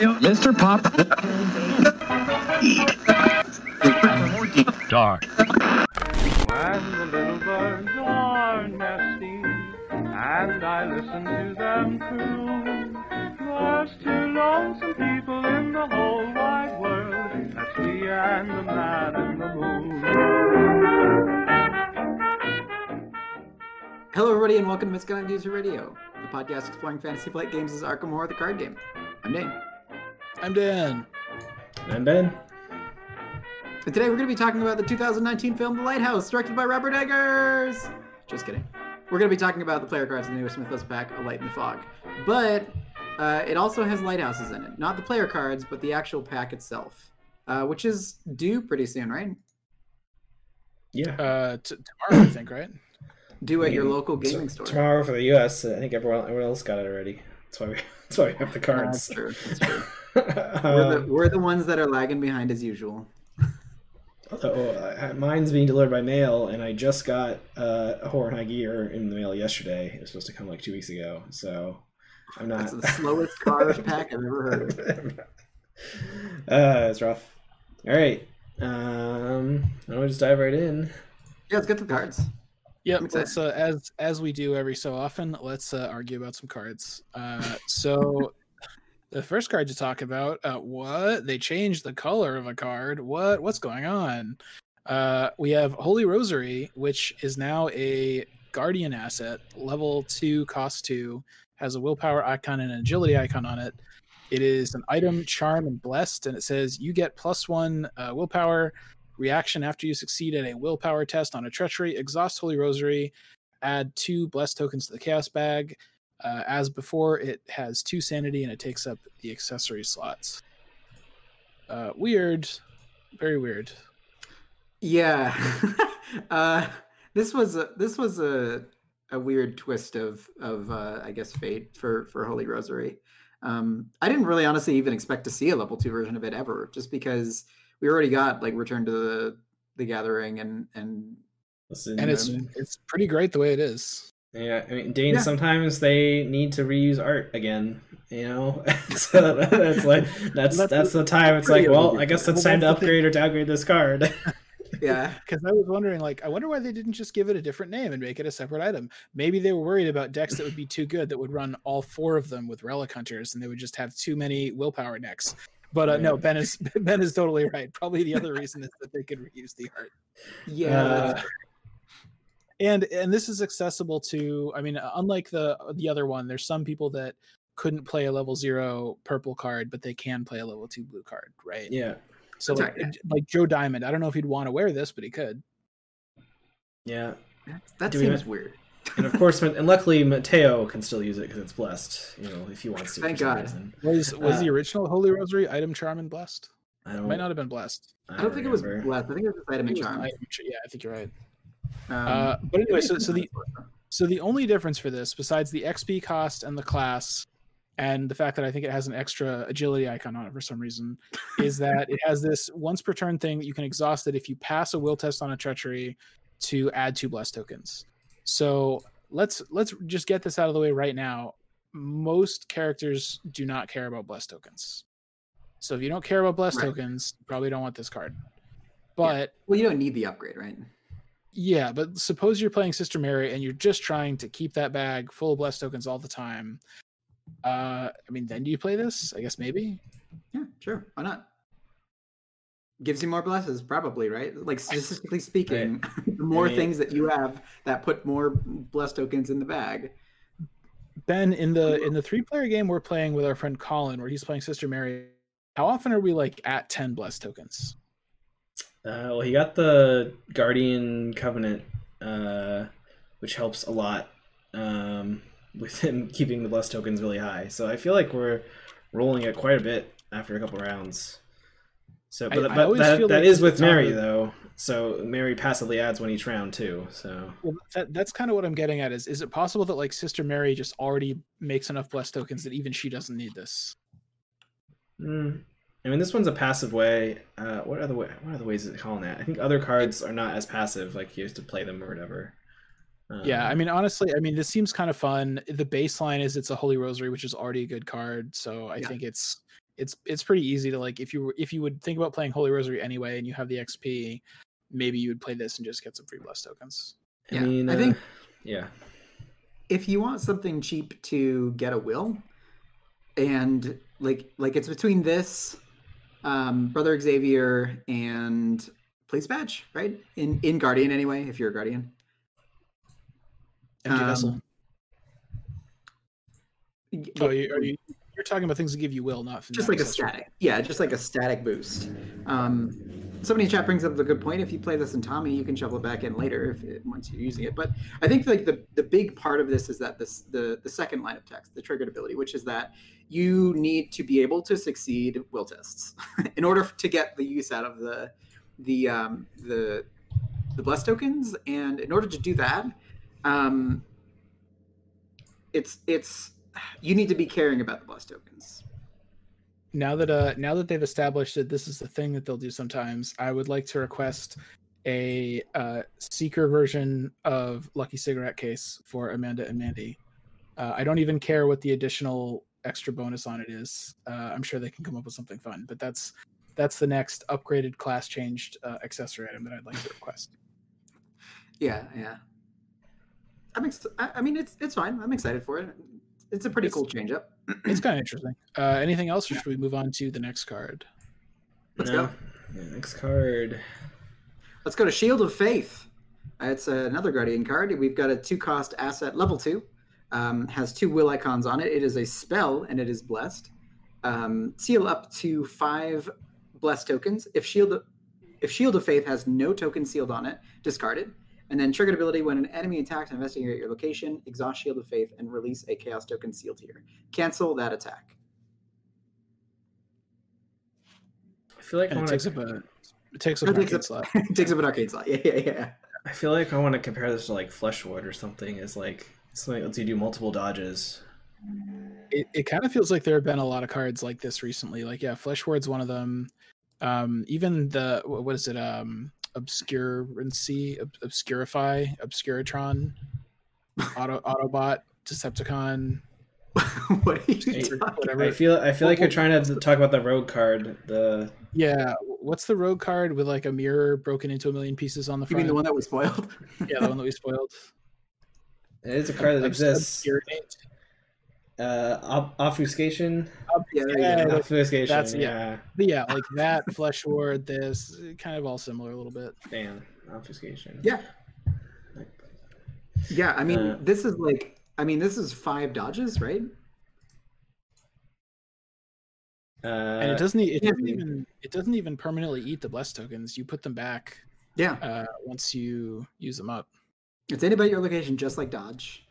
Mr. Pop. Dark. And the little birds are nesting, and I listen to them croon. There's two lonesome people in the whole wide world. That's me and the man in the moon. Hello, everybody, and welcome to Misguided User Radio, the podcast exploring Fantasy Flight Games' Is Arkham Horror, the card game. I'm Dane. I'm Dan. I'm Ben. And today we're going to be talking about the 2019 film The Lighthouse, directed by Robert Eggers. Just kidding. We're going to be talking about the player cards in the newest Mythos pack, A Light in the Fog. But uh, it also has lighthouses in it. Not the player cards, but the actual pack itself, uh, which is due pretty soon, right? Yeah. Uh, t- tomorrow, I think, right? Due at your I mean, local gaming t- store. Tomorrow for the U.S. I think everyone everyone else got it already. That's why we that's why we have the cards. That's true. That's true. We're, the, um, we're the ones that are lagging behind as usual. although, uh, mine's being delivered by mail, and I just got uh, a Horror High Gear in the mail yesterday. It was supposed to come like two weeks ago, so I'm not. That's the slowest card pack I've ever heard of. uh, it's rough. All right. Um, why don't we just dive right in? Yeah, let's get to the cards. Yep. I'm. Let's uh, as as we do every so often, let's uh, argue about some cards. Uh, so the first card to talk about, uh, what they changed the color of a card. What what's going on? Uh, we have Holy Rosary, which is now a Guardian asset, level two, cost two, has a willpower icon and an agility icon on it. It is an item, charm, and blessed, and it says you get plus one uh, willpower reaction after you succeed at a willpower test on a treachery. Exhaust Holy Rosary, add two blessed tokens to the chaos bag. Uh, as before, it has two sanity and it takes up the accessory slots. Uh, weird, very weird. Yeah. uh, this was a, this was a a weird twist of of uh, I guess fate for for Holy Rosary. Um, I didn't really honestly even expect to see a level two version of it ever, just because we already got like Return to the the Gathering and and Listen, And it's um, it's pretty great the way it is. Yeah, I mean, Dane. Yeah. Sometimes they need to reuse art again. You know, so that's like that's That's- that's the time. It's like, well. I guess it's time to that's the thing. upgrade or downgrade this card. yeah. Because I was wondering, like, I wonder why they didn't just give it a different name and make it a separate item. Maybe they were worried about decks that would be too good that would run all four of them with relic hunters, and they would just have too many willpower decks. But uh, no, Ben is Ben is totally right. Probably the other reason is that they could reuse the art. Yeah. Uh, and and this is accessible to i mean uh, unlike the uh, the other one there's some people that couldn't play a level zero purple card but they can play a level two blue card right yeah, so like, right, uh, like joe diamond i don't know if he'd want to wear this but he could yeah, that that do we seems weird. and of course, and luckily Mateo can still use it because it's blessed. You know, if he wants to. Thank for God. reason. was was the Uh, original holy rosary item charm and blessed I don't. might not have been blessed I don't think it was blessed. I think it was just I item and charm. item yeah i think you're right Um, uh, but anyway so, so the. So the only difference for this, besides the XP cost and the class, and the fact that I think it has an extra agility icon on it for some reason, is that it has this once per turn thing that you can exhaust it if you pass a will test on a treachery to add two blessed tokens. So let's let's just get this out of the way right now. Most characters do not care about blessed tokens. So if you don't care about blessed Right. tokens, you probably don't want this card. But well, you don't need the upgrade, right? Yeah, but suppose you're playing Sister Mary and you're just trying to keep that bag full of blessed tokens all the time. Uh, I mean, then do you play this? I guess maybe. Yeah, sure. Why not? Gives you more blesses, probably, right? Like statistically speaking, the more mean- things that you have that put more bless tokens in the bag. Ben, in the in the three player game we're playing with our friend Colin, where he's playing Sister Mary, how often are we like at ten blessed tokens? Uh, well, he got the Guardian Covenant, uh, which helps a lot um, with him keeping the blessed tokens really high. So I feel like we're rolling it quite a bit after a couple rounds. So, but, I but always that, that like is with Mary hard. though. So Mary passively adds one each round too. So Well, that, that's kind of what I'm getting at. Is is it possible that like Sister Mary just already makes enough blessed tokens that even she doesn't need this? Mm. I mean, this one's a passive way. Uh, what other way? What other ways is it calling that? I think other cards are not as passive. Like you have to play them or whatever. Um, Yeah, I mean, honestly, I mean, this seems kind of fun. The baseline is it's a Holy Rosary, which is already a good card, so I Yeah. think it's it's it's pretty easy to like if you were if you would think about playing Holy Rosary anyway and you have the XP, maybe you would play this and just get some free bless tokens. I Yeah, mean, I uh, think- yeah. if you want something cheap to get a will and like like it's between this um brother xavier and police badge right? In in guardian anyway if you're a guardian. Empty Um, vessel. Oh, you, are you you're talking about things that give you will, not just like a static yeah just like a static boost. Um somebody in chat brings up the good point. If you play this in tommy you can shovel it back in later if it, once you're using it. But i think like the the big part of this is that this the the second line of text the triggered ability which is that you need to be able to succeed will tests in order to get the use out of the the um the the bless tokens. And in order to do that um it's it's you need to be caring about the bless tokens now that uh now that they've established that this is the thing that they'll do sometimes i would like to request a uh seeker version of lucky cigarette case for amanda and mandy uh, i don't even care what the additional extra bonus on it is uh, i'm sure they can come up with something fun but that's that's the next upgraded class changed uh, accessory item that i'd like to request Yeah, yeah. I'm ex- I, I mean, it's it's fine. I'm excited for it. It's a pretty It's- cool change up. it's kind of interesting uh anything else or should we move on to the next card Let's No. go. Yeah, next card. Let's go to Shield of Faith. Uh, It's another Guardian card. We've got a two cost asset, level two. Um, has two will icons on it. It is a spell and it is blessed. Um, seal up to five blessed tokens. If Shield if Shield of Faith has no token sealed on it, discard it. And then triggered ability when an enemy attacks, investigate your location, exhaust Shield of Faith, and release a chaos token sealed here. Cancel that attack. I feel like I it takes to. up a it takes up It an takes arcane up- slot it takes up an arcane slot. Yeah, yeah, yeah. I feel like I want to compare this to like Flesh Ward or something. Is like something that lets you do multiple dodges. it, it kind of feels like there have been a lot of cards like this recently. Like, yeah, Flesh Ward's one of them. Um, even the what is it? Um, obscurancy, ob- obscurify, obscuratron, auto Autobot, Decepticon. what are you Hey, whatever. I feel I feel like you're trying to talk about the rogue card. The Yeah, what's the rogue card with like a mirror broken into a million pieces on the You front? mean the one that was spoiled? yeah, the one that we spoiled. it is a card that Obs- exists. Obscurinate. Uh, ob- obfuscation. yeah, there Yeah, like- Obfuscation. that's- yeah. yeah. But yeah, like that, Flesh Ward, this, kind of all similar a little bit. Damn. Obfuscation. Yeah. Yeah, I mean, Uh, this is like, I mean, this is five dodges, right? Uh, and it doesn't it doesn't even it doesn't even permanently eat the bless tokens you put them back Yeah, uh once you use them up it's anybody at your location, just like dodge.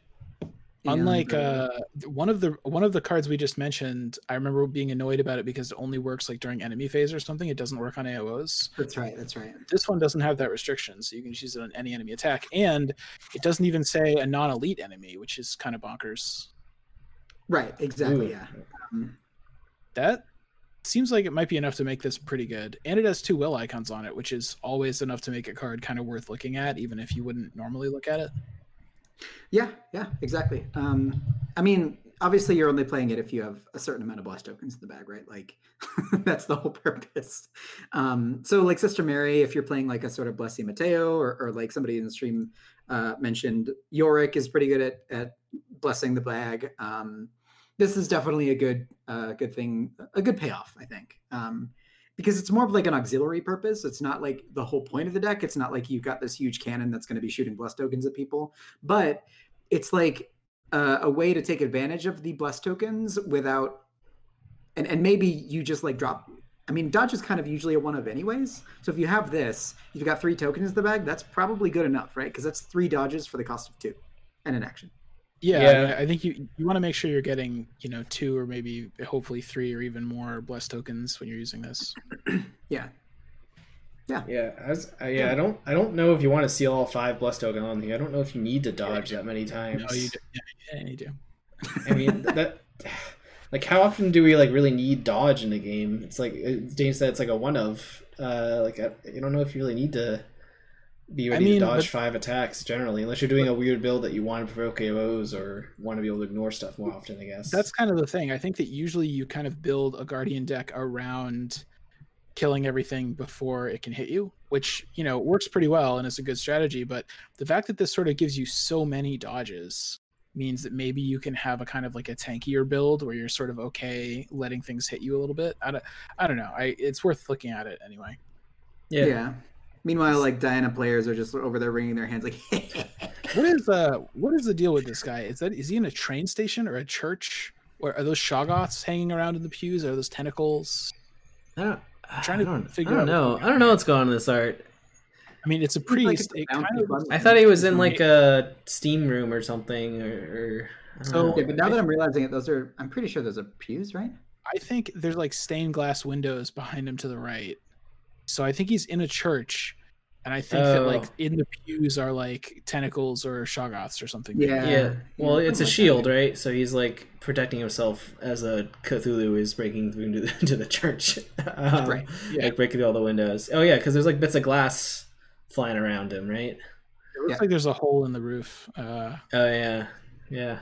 And, unlike uh one of the one of the cards we just mentioned i remember being annoyed about it because it only works like during enemy phase or something it doesn't work on aos that's right, that's right. this one doesn't have that restriction so you can just use it on any enemy attack and it doesn't even say a non-elite enemy which is kind of bonkers Right, exactly. ooh. Yeah. Um, that seems like it might be enough to make this pretty good and it has two will icons on it which is always enough to make a card kind of worth looking at even if you wouldn't normally look at it yeah, yeah, exactly. Um, I mean, obviously, you're only playing it if you have a certain amount of blast tokens in the bag, right? Like, that's the whole purpose. Um, so, like Sister Mary, if you're playing like a sort of Blessing Mateo, or, or like somebody in the stream uh, mentioned, Yorick is pretty good at at blessing the bag. Um, this is definitely a good uh, good thing, a good payoff, I think. Um, because it's more of like an auxiliary purpose. It's not like the whole point of the deck. It's not like you've got this huge cannon that's going to be shooting bless tokens at people, but it's like a way to take advantage of the bless tokens without, and and maybe you just like drop. I mean, dodge is kind of usually a one of anyways. So if you have this, you've got three tokens in the bag. That's probably good enough, right? Because that's three dodges for the cost of two, and an action. Yeah, Yeah. I I think you you want to make sure you're getting you know two or maybe hopefully three or even more bless tokens when you're using this. Yeah, Yeah, I was, I, yeah, I don't, I don't know if you want to seal all five blessed token on here. I don't know if you need to dodge that many times. No, you do. Yeah, yeah, you do. I mean, that, like, how often do we like really need dodge in the game? It's like uh, Dane said, it's like a one of. Uh, like, I, I don't know if you really need to be I ready mean, to dodge but- five attacks generally, unless you're doing a weird build that you want to provoke KOs or want to be able to ignore stuff more often. I guess That's kind of the thing. I think that usually you kind of build a guardian deck around killing everything before it can hit you, which you know works pretty well and is a good strategy. But the fact that this sort of gives you so many dodges means that maybe you can have a kind of like a tankier build where you're sort of okay letting things hit you a little bit. I don't, I don't know. I it's worth looking at it anyway. yeah. Yeah. Meanwhile, like Diana players are just over there wringing their hands, like, What is uh what is the deal with this guy? Is that is he in a train station or a church? Or are those shoggoths hanging around in the pews? Are those tentacles? I don't. I'm trying I to don't, figure I don't out know. I don't know what's going on in this art. I mean, it's a like priest. it's a it kind of. I thought he was in like a steam room or something, or. or So- know. yeah, but now that I'm realizing it, those are I'm pretty sure those are pews, right? I think there's like stained glass windows behind him to the right. So I think he's in a church, and I think that like Oh. in the pews are like tentacles or shoggoths or something. Yeah. yeah. Well, it's a like shield, that. right? So he's like protecting himself as a Cthulhu is breaking through into the, into the church, um, Right. Yeah. Like breaking through all the windows. Oh yeah, because there's like bits of glass flying around him, right? It looks Yeah. like there's a hole in the roof. Uh, Oh yeah, yeah.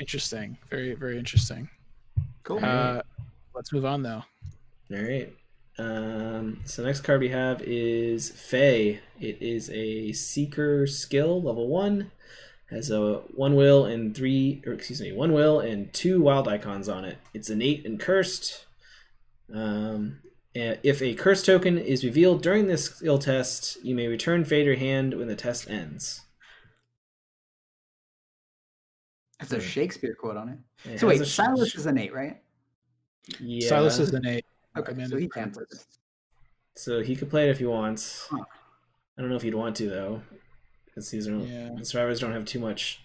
interesting. Very very interesting. Cool. Uh, let's move on though. All right. Um, so next card we have is Fey. It is a Seeker skill, level one. Has a one will and three, or excuse me, one will and two wild icons on it. It's innate and cursed. Um, and if a curse token is revealed during this skill test, you may return Fey to your hand when the test ends. It's a Shakespeare quote on it. It So wait, a sh- Silas is an eight, right? Yeah. Silas is an eight. Okay, Amanda so he can't play this. So he could play it if he wants. Huh. I don't know if he'd want to though, because these are Yeah. the survivors don't have too much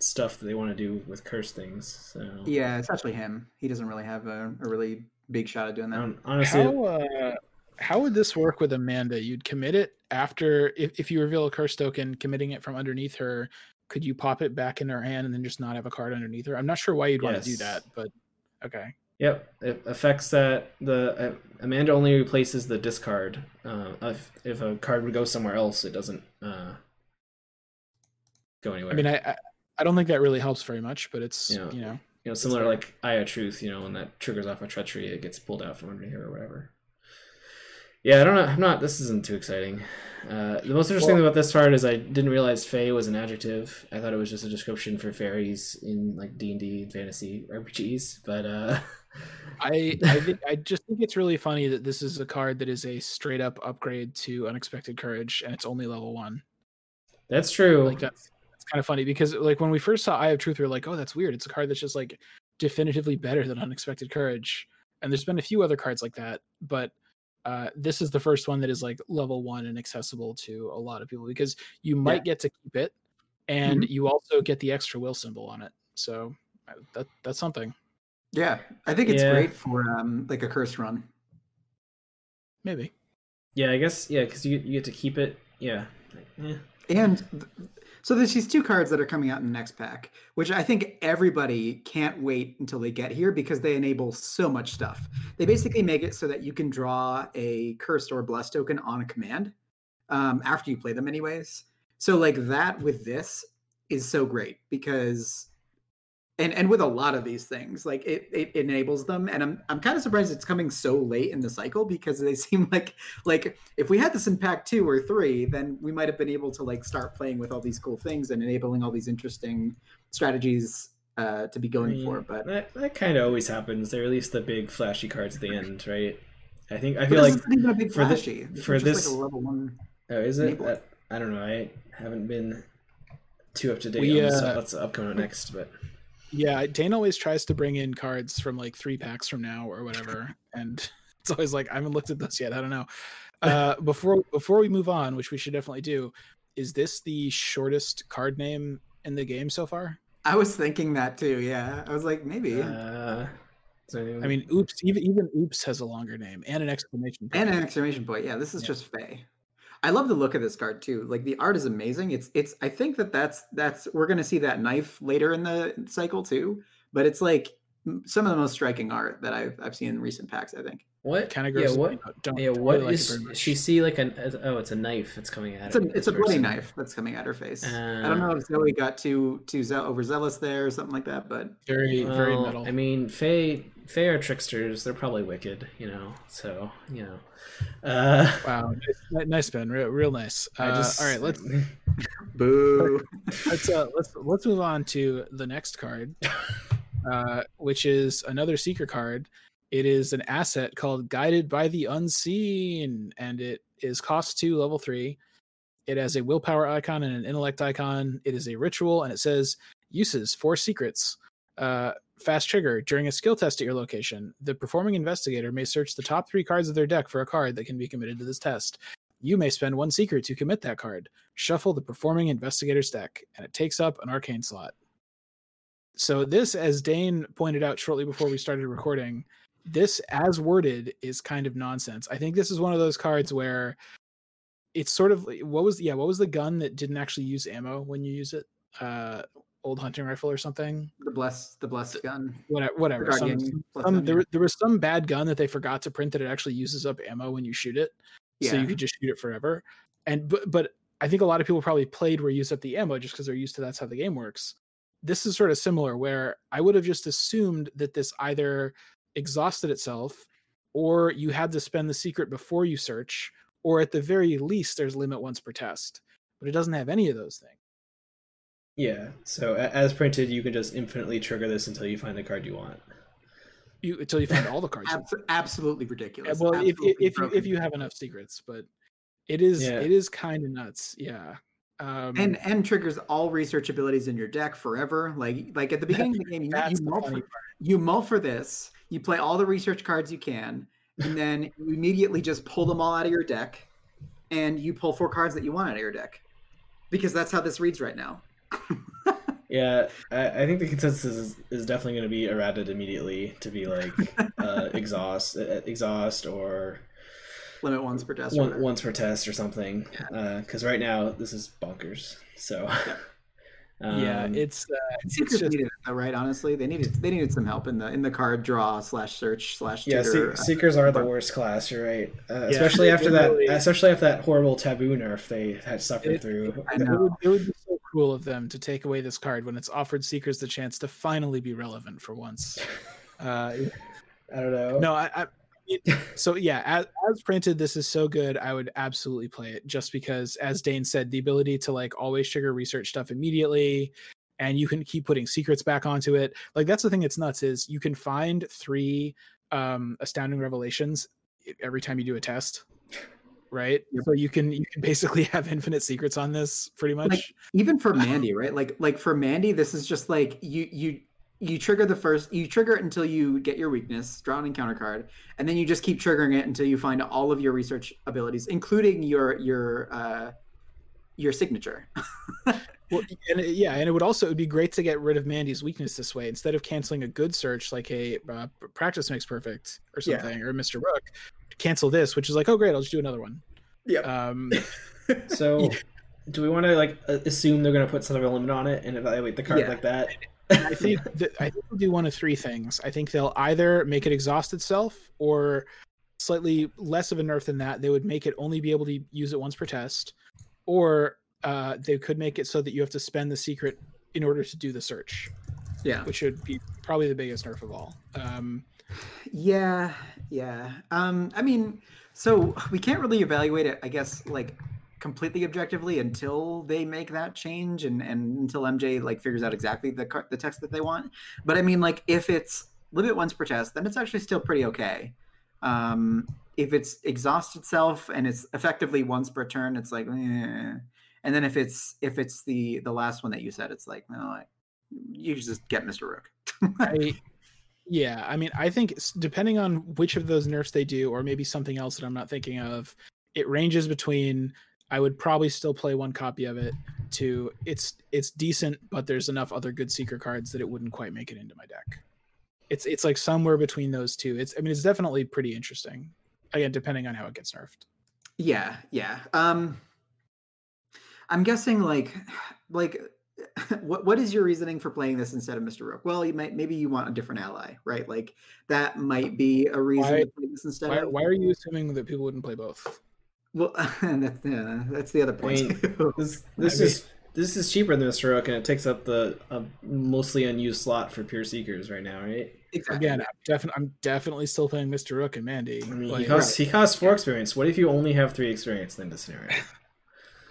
stuff that they want to do with curse things. So Yeah, it's actually him. He doesn't really have a, a really big shot at doing that. honestly, How uh, how would this work with Amanda? You'd commit it after if, if you reveal a curse token, committing it from underneath her. Could you pop it back in her hand and then just not have a card underneath her? I'm not sure why you'd want to do that, but okay. Yep, it affects that. The uh, Amanda only replaces the discard. Uh, if if a card would go somewhere else, it doesn't uh, go anywhere. I mean, I, I don't think that really helps very much, but it's Yeah. you know you know, similar like Eye of Truth, you know, when that triggers off a treachery, it gets pulled out from under here or whatever. Yeah, I don't know. I'm not. This isn't too exciting. Uh, the most interesting Well- thing about this card is I didn't realize Fey was an adjective. I thought it was just a description for fairies in like D and D fantasy RPGs. But uh, I I think I just think it's really funny that this is a card that is a straight up upgrade to Unexpected Courage and it's only level one. that's true. Like that's it's kind of funny because like when we first saw Eye of Truth, we were like, oh, that's weird. It's a card that's just like definitively better than Unexpected Courage. And there's been a few other cards like that, but uh, this is the first one that is like level one and accessible to a lot of people because you might get to keep it, and you also get the extra will symbol on it. So uh, that that's something. Yeah, I think it's Yeah. great for um like a curse run. Maybe. yeah, I guess yeah, because you you get to keep it. Yeah. Eh. And th- so there's these two cards that are coming out in the next pack, which I think everybody can't wait until they get here because they enable so much stuff. They basically make it so that you can draw a cursed or blessed token on a command um, after you play them, anyways. So like that with this is so great because and and with a lot of these things like it, it enables them and i'm i'm kind of surprised it's coming so late in the cycle because they seem like like if we had this in pack two or three then we might have been able to like start playing with all these cool things and enabling all these interesting strategies uh to be going for mean, but that that kind of always happens. They release the big flashy cards at the end, right? I think I feel like isn't even a big for flashy This for this- like a level one Oh, is it? That- I don't know. I haven't been too up to date We, on this, uh, what's upcoming next, but Yeah, Dane always tries to bring in cards from like three packs from now or whatever, and it's always like I haven't looked at this yet. I don't know. Uh, before before we move on, which we should definitely do, is this the shortest card name in the game so far? i was thinking that too yeah i was like maybe uh, is anyone- I mean, oops, even even oops has a longer name and an exclamation point. and an exclamation point yeah this is Yeah. just fey i love the look of this card too like the art is amazing it's it's i think that that's that's we're gonna see that knife later in the cycle too but it's like some of the most striking art that I've I've seen in recent packs. I think What? Kind of yeah, what? Don't, Yeah, don't what really like it is very much. she see like an oh it's a knife that's coming at it's a it's a bloody knife that's coming at her face. I don't know Uh, if Zoe got too too ze- overzealous there or something like that, but very very metal. I mean, Fae Fae are tricksters. They're probably wicked, you know. So you know, uh, wow, nice, nice Ben, real, real nice. I Uh, just all right, let's boo. let's uh, let's let's move on to the next card, uh, which is another seeker card. It is an asset called Guided by the Unseen, and it is cost two, level three. It has a willpower icon and an intellect icon. It is a ritual, and it says uses four secrets. Uh, fast trigger during a skill test at your location. The performing investigator may search the top three cards of their deck for a card that can be committed to this test. You may spend one secret to commit that card shuffle the performing investigator's deck, and it takes up an arcane slot. So this, as Dane pointed out shortly before we started recording, this as worded is kind of nonsense. I think this is one of those cards where it's sort of what was yeah what was the gun that didn't actually use ammo when you use it? Uh, old hunting rifle or something. the bless the blessed gun. Whatever. Whatever. Some, some, there, yeah. there was some bad gun that they forgot to print that it actually uses up ammo when you shoot it so you could just shoot it forever. And but but I think a lot of people probably played where you use up the ammo just because they're used to that's how the game works. This is sort of similar where I would have just assumed that this either exhausted itself or you had to spend the secret before you search, or at the very least there's limit once per test. But it doesn't have any of those things. Yeah. So as printed, you can just infinitely trigger this until you find the card you want. You until you find all the cards. you Abs- absolutely ridiculous. Well if, if, if you if you have enough secrets but it is Yeah. it is kind of nuts yeah um and and triggers all research abilities in your deck forever. Like like at the beginning of the game, you, you mull for, you mull for this. You play all the research cards you can, and then you immediately just pull them all out of your deck, and you pull four cards that you want out of your deck, because that's how this reads right now. Yeah, I, I think the consensus is, is definitely going to be errated immediately to be like uh, exhaust, uh, exhaust, or Limit once per test. or one, once per test or something. Because right now this is bonkers. So yeah um, it's uh, Secrets just- needed though, right? Honestly, they needed they needed some help in the in the card draw slash search slash yeah, tutor. se- seekers are the worst class. You're right, uh, Yeah, especially after that, really- especially after that horrible taboo nerf they had suffered It- through. I it would, it would be cruel of them to take away this card when it's offered seekers the chance to finally be relevant for once. Uh I don't know. no i, I it- so yeah as, as printed this is so good i would absolutely play it just because as dane said the ability to like always trigger research stuff immediately and you can keep putting secrets back onto it. Like that's the thing that's nuts is you can find three um astounding revelations every time you do a test right Yep. so you can you can basically have infinite secrets on this pretty much Like, even for Mandy, right? Like like for Mandy, this is just like you you you trigger the first you trigger it until you get your weakness, draw an encounter card, and then you just keep triggering it until you find all of your research abilities, including your your uh your signature. Well, and it- yeah, and it would also it would be great to get rid of Mandy's weakness this way instead of canceling a good search like a uh, practice makes perfect or Yeah. something or Mr. Rook. Cancel this, which is like, oh great, I'll just do another one. Yeah. Um, So, do we want to like assume they're going to put some sort of a limit on it and evaluate the card Yeah. like that? I think that I think they'll do one of three things. I think they'll either make it exhaust itself, or slightly less of a nerf than that. They would make it only be able to use it once per test, or uh, they could make it so that you have to spend the secret in order to do the search, yeah. which would be probably the biggest nerf of all. Um, Yeah, yeah. Um, I mean, so we can't really evaluate it, I guess, like completely objectively until they make that change and and until MJ like figures out exactly the the text that they want. But I mean, like if it's limit once per test, then it's actually still pretty okay. Um, if it's exhaust itself and it's effectively once per turn, it's like, eh. and then if it's if it's the the last one that you said, it's like, no, I, you just get Mr. Rook. I, yeah, I mean, I think depending on which of those nerfs they do, or maybe something else that I'm not thinking of, it ranges between. I would probably still play one copy of it. To it's it's decent, but there's enough other good seeker cards that it wouldn't quite make it into my deck. It's it's like somewhere between those two. It's I mean, it's definitely pretty interesting. Again, depending on how it gets nerfed. Yeah, yeah. Um I'm guessing like like what what is your reasoning for playing this instead of Mr. Rook? Well, you might maybe you want a different ally, right? Like that might be a reason Why- to play this instead Why, of. why are you assuming that people wouldn't play both? Well, that's yeah, that's the other point. mean, too. This this mean- is this is cheaper than Mr. Rook, and it takes up the a mostly unused slot for pure seekers right now, right? exactly. Again, I'm, defi- I'm definitely still playing Mr. Rook and Mandy. I mean, he Like, costs he costs four experience. What if you only have three experience in this scenario?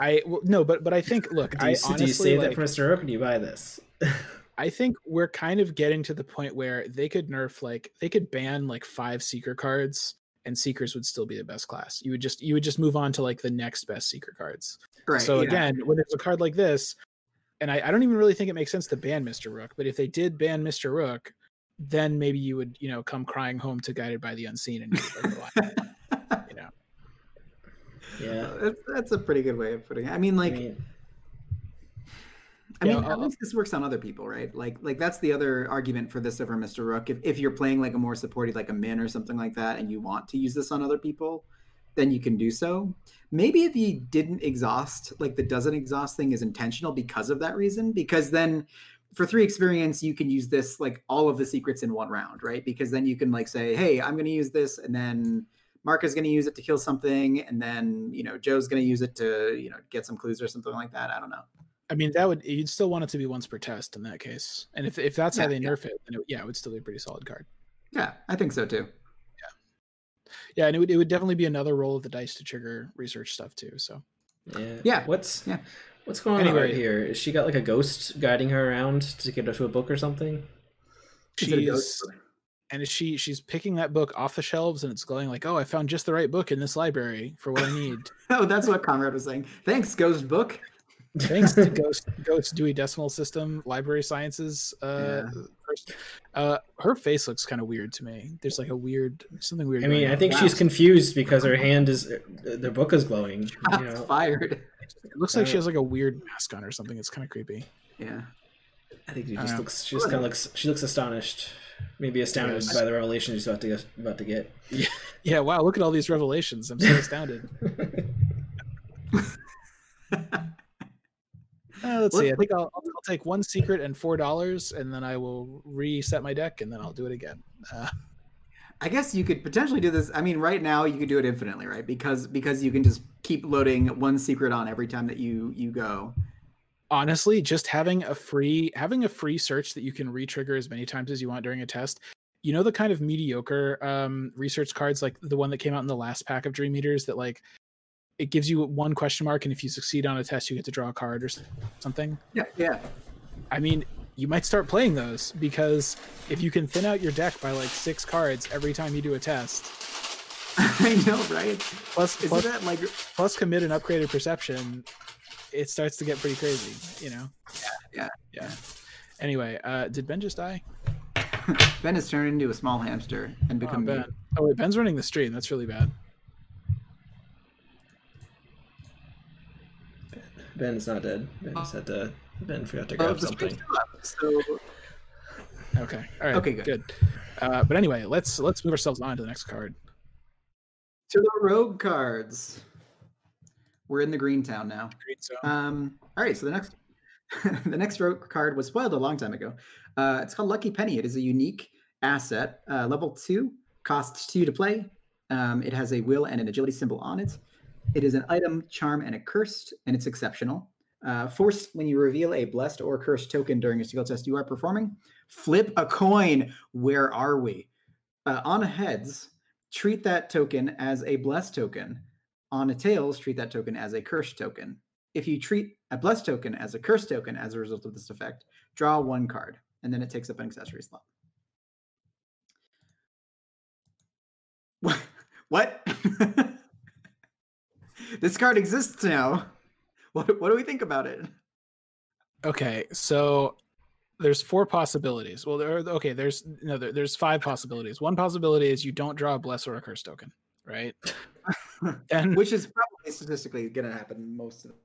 I well, no, but but I think look, Do I you, honestly do you save like, that for Mr. Rook, or do you buy this? I think we're kind of getting to the point where they could nerf like they could ban like five seeker cards and seekers would still be the best class. You would just you would just move on to like the next best seeker cards. right. so yeah. again, when there's a card like this, and I, I don't even really think it makes sense to ban Mr. Rook, but if they did ban Mr. Rook, then maybe you would, you know, come crying home to Guided by the Unseen and you would, like, go on, you know. Yeah. that's, that's a pretty good way of putting it. I mean, like, I mean, I Yeah, at least this works on other people, right? Like, like that's the other argument for this over Mr. Rook. If, if you're playing like a more supported, like a min or something like that, and you want to use this on other people, then you can do so. Maybe if you didn't exhaust, like the doesn't exhaust thing is intentional because of that reason, because then for three experience, you can use this like all of the secrets in one round, right? Because then you can like say, hey, I'm going to use this, and then Mark is going to use it to kill something, and then you know Joe's going to use it to you know get some clues or something like that. I don't know. I mean, that would you'd still want it to be once per test in that case. And if if that's how Yeah, they yeah. nerf it, then it, yeah, it would still be a pretty solid card. Yeah, I think so too. Yeah, yeah, and it would it would definitely be another roll of the dice to trigger research stuff too. So yeah. Yeah. What's Yeah. what's going on right here? Is she got like a ghost guiding her around to get her to a book or something? Is it a ghost she's book? And she she's picking that book off the shelves and it's going like, oh, I found just the right book in this library for what I need. Oh, that's what Conrad was saying. Thanks, Ghost Book. Thanks to Ghost Ghost Dewey Decimal System Library Sciences. Uh, first, uh, her face looks kind of weird to me. There's like a weird something weird. I mean, I think Wow. she's confused because her hand is their book is glowing. You know, fired. it looks like she uh, has like a weird mask on or something. It's kind of creepy. Yeah. I think she just looks. She just kind of looks. She looks astonished, maybe astounded Yes. by the revelation she's about to get. About to get. Yeah, wow! Look at all these revelations. I'm so astounded. Uh, let's see. I think I'll, I'll, I'll take one secret and four dollars, and then I will reset my deck, and then I'll do it again. Uh, I guess you could potentially do this. I mean, right now you could do it infinitely, right? Because because you can just keep loading one secret on every time that you you go. Honestly, just having a free having a free search that you can re-trigger as many times as you want during a test. You know the kind of mediocre um, research cards, like the one that came out in the last pack of Dream Eaters, that like it gives you one question mark, and if you succeed on a test, you get to draw a card or something. Yeah, yeah. I mean, you might start playing those because if you can thin out your deck by like six cards every time you do a test, I know, right? plus plus, that like plus commit an upgraded perception, it starts to get pretty crazy, you know? yeah, Yeah. Anyway, uh, did Ben just die? Ben has turned into a small hamster and Oh, become Ben. Oh wait, Ben's running the stream. That's really bad. Ben's not dead. Ben just had to. Ben forgot to Oh, grab the something. So Okay. All right. Okay, good. Uh, but anyway, let's let's move ourselves on to the next card. to the rogue cards. We're in the green town now. Green zone. Um, all right, so the next the next rogue card was spoiled a long time ago. Uh, it's called Lucky Penny. It is a unique asset, uh, level two, costs two to play. Um, it has a will and an agility symbol on it. It is an item, charm, and a cursed, and it's exceptional. Uh, forced when you reveal a blessed or cursed token during a skill test you are performing, flip a coin. Where are we? Uh, on heads, treat that token as a blessed token. On a tails, treat that token as a curse token. If you treat a blessed token as a curse token as a result of this effect, draw one card, and then it takes up an accessory slot. What? This card exists now. What, what do we think about it? Okay, so there's four possibilities. Well, there are, okay, there's no, there, there's five possibilities. One possibility is you don't draw a bless or a curse token, right? then, Which is probably statistically going to happen most of the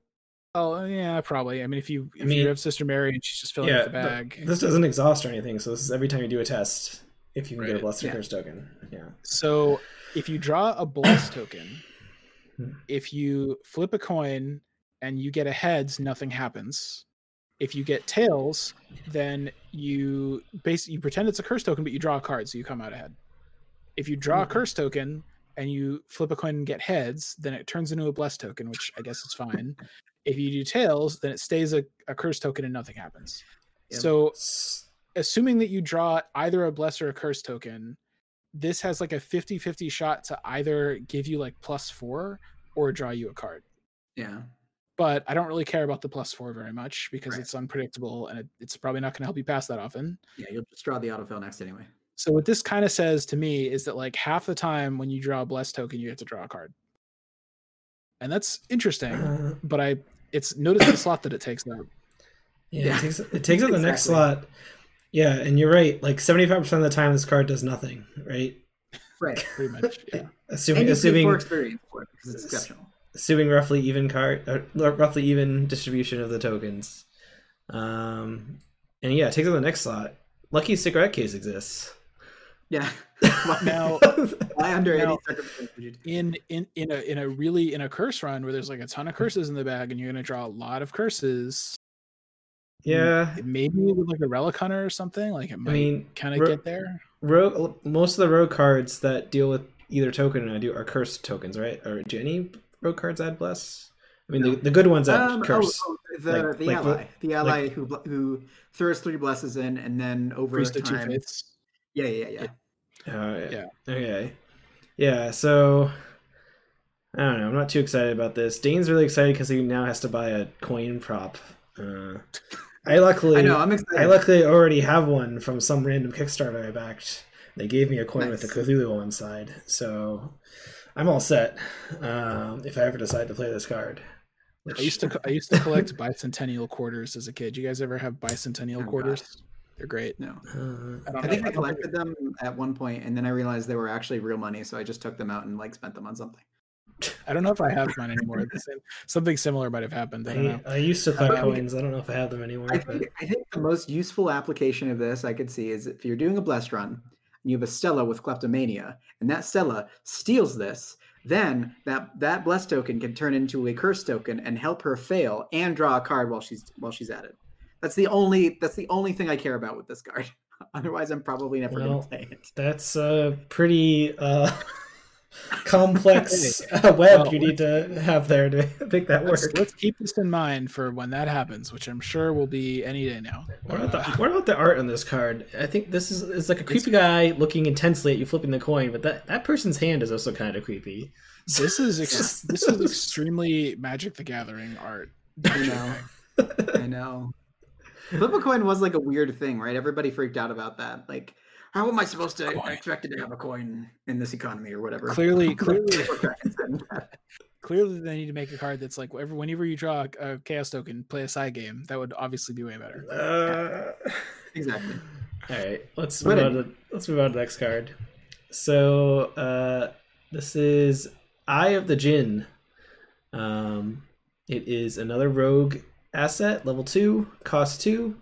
oh yeah, probably. I mean, if you if mean- you have Sister Mary and she's just filling Yeah, up the bag, this doesn't exhaust or anything, so this is every time you do a test. If you can get a blessed Yeah. curse token, yeah. So if you draw a bless token, Hmm. if you flip a coin and you get a heads, nothing happens. If you get tails, then you basically you pretend it's a curse token, but you draw a card, so you come out ahead. If you draw a Mhm. curse token and you flip a coin and get heads, then it turns into a blessed token, which I guess is fine. if you do tails, then it stays a, a curse token and nothing happens. Yep. So assuming that you draw either a bless or a curse token, this has like a 50-50 shot to either give you like plus four or draw you a card. Yeah. But I don't really care about the plus four very much because Right. it's unpredictable and it, it's probably not going to help you pass that often. Yeah, you'll just draw the autofail next anyway. So what this kind of says to me is that like half the time when you draw a blessed token, you have to draw a card. And that's interesting, uh, but I it's notice the slot that it takes up. yeah, Yeah. it takes it takes up the next slot. Yeah, and you're right. Like seventy five percent of the time, this card does nothing. Right? Right. Pretty much. Yeah. Assuming And assuming for experience for it because it's exceptional. assuming roughly even card uh, r- roughly even distribution of the tokens um and yeah it takes up the next slot lucky cigarette case exists Yeah. Now- Why under now- any circumstances would you do? in in in a in a really in a curse run where there's like a ton of curses in the bag and you're gonna draw a lot of curses yeah. maybe with like a relic hunter or something like it i mean kind of ro- get there. rogue most of the rogue cards that deal with either token and i do are curse tokens right? Or do any rogue cards add bless? I mean No. the, the good ones add Um, oh, curse oh, the Like- the like ally, the- ally who who throws three blesses in, and then over priest of two time, yeah, yeah, yeah, yeah, Yeah. Okay. Yeah. So I don't know. I'm not too excited about this. Dane's really excited because he now has to buy a coin prop. Uh, I luckily, I know. I'm excited. I luckily already have one from some random Kickstarter I backed. They gave me a coin with the Cthulhu on one side, so I'm all set. Um, if I ever decide to play this card, i used to i used to collect bicentennial quarters as a kid you guys ever have bicentennial Oh, God. Quarters they're great no. Uh, I, I think I don't collected them at one point, and then I realized they were actually real money, so I just took them out and like spent them on something. I don't know if I have mine anymore. Something similar might have happened. I don't know. I, I used to collect Um, coins. I don't know if I have them anymore. I but think, I think the most useful application of this I could see is if you're doing a blessed run and you have a Stella with kleptomania, and that Stella steals this, then that that blessed token can turn into a curse token and help her fail and draw a card while she's while she's at it. That's the only that's the only thing I care about with this card. Otherwise, I'm probably never Well, going to play it. That's a pretty uh, complex uh, web Well, you need to have there to make that work. Let's, let's keep this in mind for when that happens, which I'm sure will be any day now. What about, the, what about the art on this card? I think this is is like a creepy guy looking intensely at you flipping the coin, but that, that person's hand is also kind of creepy. this is ex- this is extremely Magic the Gathering art. I know. I know. Flip a coin was like a weird thing, right? Everybody freaked out about that. Like, how am I supposed to Coin. expected to have a coin in this economy or whatever? Clearly, clearly, clearly, they need to make a card that's like whenever, whenever you draw a, a chaos token, play a side game. That would obviously be way better. Uh, exactly. All right, let's move on to let's move on to the next card. So uh, this is Eye of the Jinn. Um, it is another rogue asset, level two, cost two.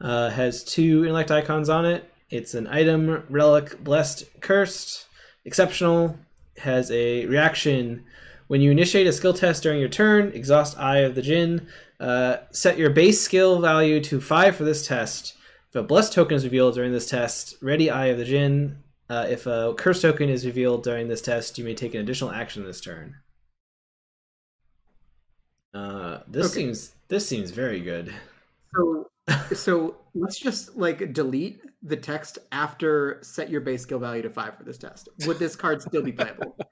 Uh, has two intellect icons on it. It's an item, relic, blessed, cursed, exceptional. Has a reaction when you initiate a skill test during your turn. Exhaust Eye of the Jinn. Uh, set your base skill value to five for this test. If a blessed token is revealed during this test, ready Eye of the Jinn. Uh, if a curse token is revealed during this test, you may take an additional action this turn. Uh, this Okay. seems this seems very good. So, so let's just like delete the text after set your base skill value to five for this test. Would this card still be playable?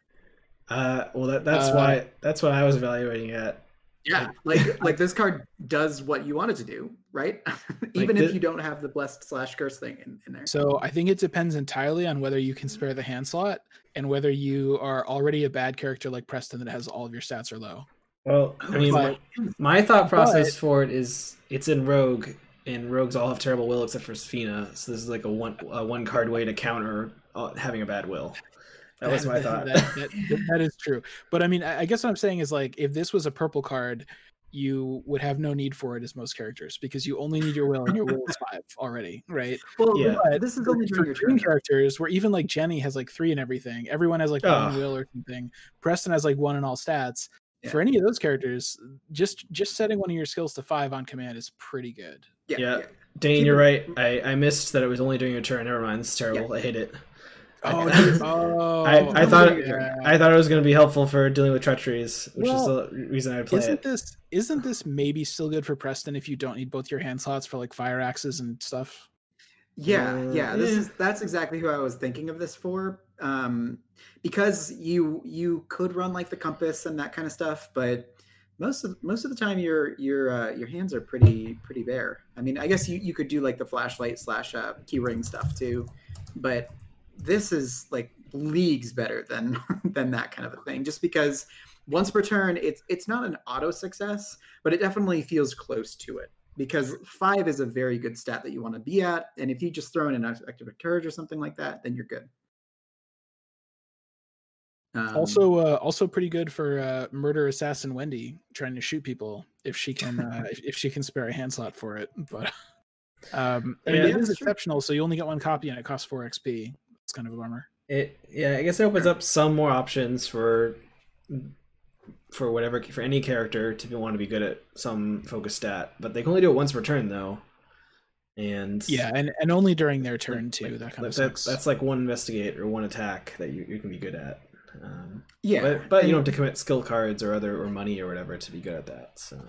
Uh, well, that, that's Uh, why that's what I was evaluating at. Yeah, like like this card does what you want it to do, right? Even the- if you don't have the blessed slash curse thing in, in there. So I think it depends entirely on whether you can spare the hand slot and whether you are already a bad character like Preston that has all of your stats are low. Well, I mean, But- my thought process for it is it's in Rogue, and Rogues all have terrible will except for Sefina. So this is like a one a one card way to counter uh, having a bad will. That was my thought. that, that- that is true. But I mean, I I guess what I'm saying is like if this was a purple card, you would have no need for it as most characters because you only need your will and your will is five already, right? Well, Yeah. but this is only For your green characters, where even like Jenny has like three and everything, everyone has like one will or something. Preston has like one in all stats. For any of those characters, just just setting one of your skills to five on command is pretty good. Yeah, Yeah. yeah. Dane, Keep you're it- right. I, I missed that it was only during your turn. Never mind. It's terrible. I hate it. Oh, I- oh I, I thought yeah. I thought it was going to be helpful for dealing with treacheries, which Well, is the reason I play isn't it. this isn't this maybe still good for Preston if you don't need both your hand slots for like fire axes and stuff? Yeah, Uh, yeah. This yeah. is that's exactly who I was thinking of this for. Um, because you you could run like the compass and that kind of stuff, but most of most of the time your your uh, your hands are pretty pretty bare. I mean, I guess you you could do like the flashlight slash uh, keyring stuff too, but this is like leagues better than than that kind of a thing. Just because once per turn, it's it's not an auto success, but it definitely feels close to it because five is a very good stat that you want to be at. And if you just throw in an active courage or something like that, then you're good. Um, also, uh, also pretty good for uh, murder assassin Wendy trying to shoot people if she can uh, if, if she can spare a hand slot for it. But um, I mean, Yeah, it is exceptional. So you only get one copy and it costs four XP. It's kind of a bummer. It yeah, I guess it opens up some more options for for whatever for any character to be, want to be good at some focus stat, but they can only do it once per turn though. And Yeah, and, and only during their turn like- too. like- that kind of that- sucks. that's like one investigate or one attack that you, you can be good at. Um, yeah, but but you don't have to commit skill cards or other or money or whatever to be good at that. So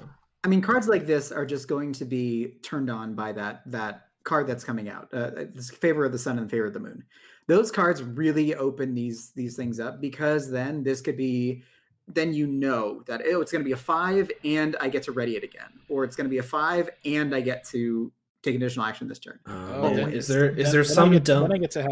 I mean, cards like this are just going to be turned on by that that card that's coming out. Uh, this favor of the sun and favor of the moon. Those cards really open these these things up because then this could be then you know that oh it's going to be a five and I get to ready it again, or it's going to be a five and I get to take additional action this turn. um, Oh, is there is Then- there then I some get, dumb? Then I get to have.